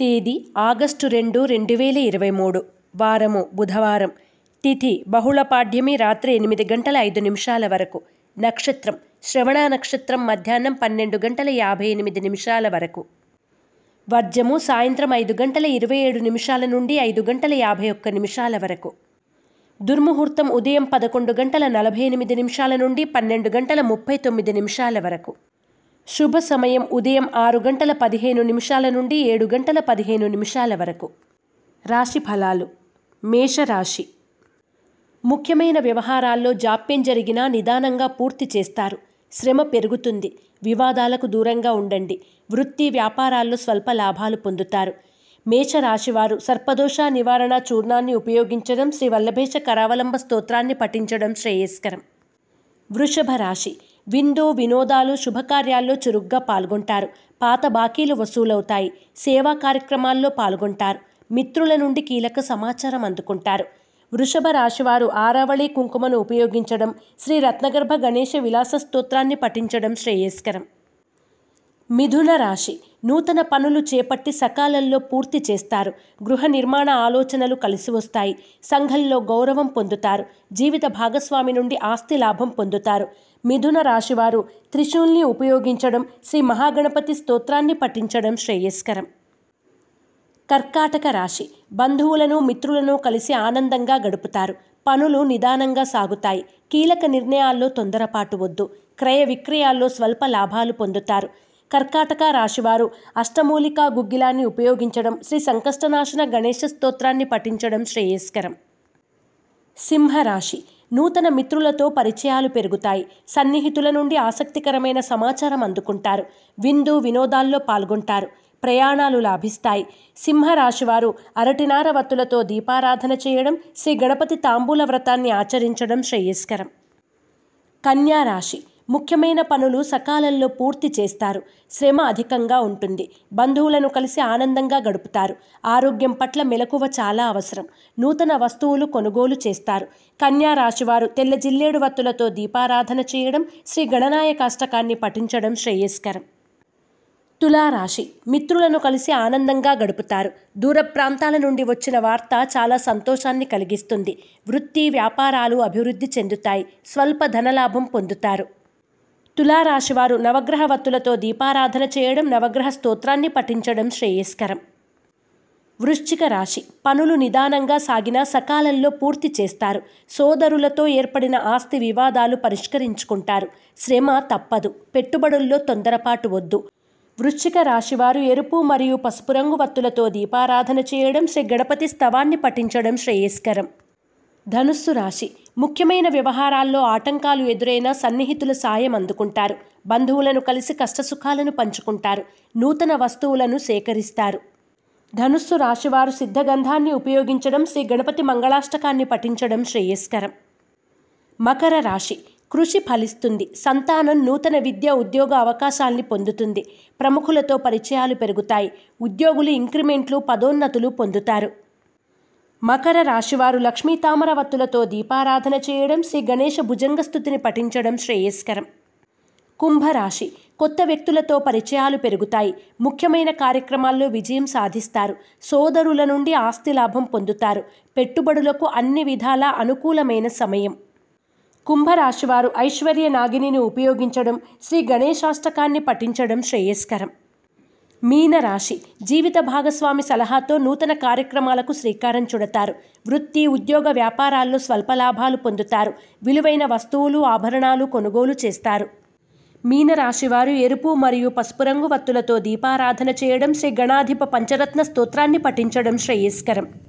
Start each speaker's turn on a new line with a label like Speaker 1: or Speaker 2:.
Speaker 1: తేదీ ఆగస్టు రెండు రెండు వేల ఇరవై మూడు. వారము బుధవారం. తిథి బహుళపాడ్యమి రాత్రి ఎనిమిది గంటల ఐదు నిమిషాల వరకు. నక్షత్రం శ్రవణ నక్షత్రం మధ్యాహ్నం పన్నెండు గంటల యాభై ఎనిమిది నిమిషాల వరకు. వర్జము సాయంత్రం ఐదు గంటల ఇరవై ఏడు నిమిషాల నుండి ఐదు గంటల యాభై ఒక్క నిమిషాల వరకు. దుర్ముహూర్తం ఉదయం పదకొండు గంటల నలభై ఎనిమిది నిమిషాల నుండి పన్నెండు గంటల ముప్పై తొమ్మిది నిమిషాల వరకు. శుభ సమయం ఉదయం ఆరు గంటల పదిహేను నిమిషాల నుండి ఏడు గంటల పదిహేను నిమిషాల వరకు. రాశి ఫలాలు. మేషరాశి. ముఖ్యమైన వ్యవహారాల్లో జాప్యం జరిగినా నిదానంగా పూర్తి చేస్తారు. శ్రమ పెరుగుతుంది. వివాదాలకు దూరంగా ఉండండి. వృత్తి వ్యాపారాల్లో స్వల్ప లాభాలు పొందుతారు. మేషరాశివారు సర్పదోష నివారణ చూర్ణాన్ని ఉపయోగించడం శ్రీ వల్లభేష కరావలంబ స్తోత్రాన్ని పఠించడం శ్రేయస్కరం. వృషభ రాశి. విందు వినోదాలు శుభకార్యాల్లో చురుగ్గా పాల్గొంటారు. పాత బాకీలు వసూలవుతాయి. సేవా కార్యక్రమాల్లో పాల్గొంటారు. మిత్రుల నుండి కీలక సమాచారం అందుకుంటారు. వృషభ రాశివారు ఆరావళి కుంకుమను ఉపయోగించడం శ్రీ రత్నగర్భ గణేష విలాస స్తోత్రాన్ని పఠించడం శ్రేయస్కరం. మిథున రాశి. నూతన పనులు చేపట్టి సకాలంలో పూర్తి చేస్తారు. గృహ నిర్మాణ ఆలోచనలు కలిసి వస్తాయి. సంఘంలో గౌరవం పొందుతారు. జీవిత భాగస్వామి నుండి ఆస్తి లాభం పొందుతారు. మిథున రాశివారు త్రిశూల్ని ఉపయోగించడం శ్రీ మహాగణపతి స్తోత్రాన్ని పఠించడం శ్రేయస్కరం. కర్కాటక రాశి బంధువులను మిత్రులను కలిసి ఆనందంగా గడుపుతారు. పనులు నిదానంగా సాగుతాయి. కీలక నిర్ణయాల్లో తొందరపాటు వద్దు. క్రయ విక్రయాల్లో స్వల్ప లాభాలు పొందుతారు. కర్కాటక రాశివారు అష్టమూలికా గుగ్గిలాన్ని ఉపయోగించడం శ్రీ సంకష్టనాశన గణేష స్తోత్రాన్ని పఠించడం శ్రేయస్కరం. సింహరాశి. నూతన మిత్రులతో పరిచయాలు పెరుగుతాయి. సన్నిహితుల నుండి ఆసక్తికరమైన సమాచారం అందుకుంటారు. విందు వినోదాల్లో పాల్గొంటారు. ప్రయాణాలు లాభిస్తాయి. సింహరాశివారు అరటినార వత్తులతో దీపారాధన చేయడం శ్రీ గణపతి తాంబూల వ్రతాన్ని ఆచరించడం శ్రేయస్కరం. కన్యా రాశి ముఖ్యమైన పనులు సకాలంలో పూర్తి చేస్తారు. శ్రమ అధికంగా ఉంటుంది. బంధువులను కలిసి ఆనందంగా గడుపుతారు. ఆరోగ్యం పట్ల మెలకువ చాలా అవసరం. నూతన వస్తువులు కొనుగోలు చేస్తారు. కన్యా రాశివారు తెల్ల జిల్లేడు వత్తులతో దీపారాధన చేయడం శ్రీ గణనాయకాష్టకాన్ని పఠించడం శ్రేయస్కరం. తులారాశి మిత్రులను కలిసి ఆనందంగా గడుపుతారు. దూర ప్రాంతాల నుండి వచ్చిన వార్త చాలా సంతోషాన్ని కలిగిస్తుంది. వృత్తి వ్యాపారాలు అభివృద్ధి చెందుతాయి. స్వల్ప ధనలాభం పొందుతారు. తులారాశివారు నవగ్రహ వత్తులతో దీపారాధన చేయడం నవగ్రహ స్తోత్రాన్ని పఠించడం శ్రేయస్కరం. వృశ్చిక రాశి. పనులు నిదానంగా సాగినా సకాలంలో పూర్తి చేస్తారు. సోదరులతో ఏర్పడిన ఆస్తి వివాదాలు పరిష్కరించుకుంటారు. శ్రమ తప్పదు. పెట్టుబడుల్లో తొందరపాటు వద్దు. వృశ్చిక రాశివారు ఎరుపు మరియు పసుపు రంగు వత్తులతో దీపారాధన చేయడం శ్రీ గణపతి స్తవాన్ని పఠించడం శ్రేయస్కరం. ధనుస్సు రాశి. ముఖ్యమైన వ్యవహారాల్లో ఆటంకాలు ఎదురైనా సన్నిహితుల సాయం అందుకుంటారు. బంధువులను కలిసి కష్టసుఖాలను పంచుకుంటారు. నూతన వస్తువులను సేకరిస్తారు. ధనుస్సు రాశివారు సిద్ధగంధాన్ని ఉపయోగించడం శ్రీ గణపతి మంగళాష్టకాన్ని పఠించడం శ్రేయస్కరం. మకర రాశి కృషి ఫలిస్తుంది. సంతానం నూతన విద్య ఉద్యోగ అవకాశాల్ని పొందుతుంది. ప్రముఖులతో పరిచయాలు పెరుగుతాయి. ఉద్యోగులు ఇంక్రిమెంట్లు పదోన్నతులు పొందుతారు. మకర రాశివారు లక్ష్మీ తామరవత్తులతో దీపారాధన చేయడం శ్రీ గణేష భుజంగస్థుతిని పఠించడం శ్రేయస్కరం. కుంభరాశి కొత్త వ్యక్తులతో పరిచయాలు పెరుగుతాయి. ముఖ్యమైన కార్యక్రమాల్లో విజయం సాధిస్తారు. సోదరుల నుండి ఆస్తి లాభం పొందుతారు. పెట్టుబడులకు అన్ని విధాలా అనుకూలమైన సమయం. కుంభరాశివారు ఐశ్వర్య నాగిని ఉపయోగించడం శ్రీ గణేశాష్టకాన్ని పఠించడం శ్రేయస్కరం. మీనరాశి జీవిత భాగస్వామి సలహాతో నూతన కార్యక్రమాలకు శ్రీకారం చుడతారు. వృత్తి ఉద్యోగ వ్యాపారాల్లో స్వల్ప లాభాలు పొందుతారు. విలువైన వస్తువులు ఆభరణాలు కొనుగోలు చేస్తారు. మీనరాశివారు ఎరుపు మరియు పసుపు రంగు వత్తులతో దీపారాధన చేయడం శ్రీ గణాధిప పంచరత్న స్తోత్రాన్ని పఠించడం శ్రేయస్కరం.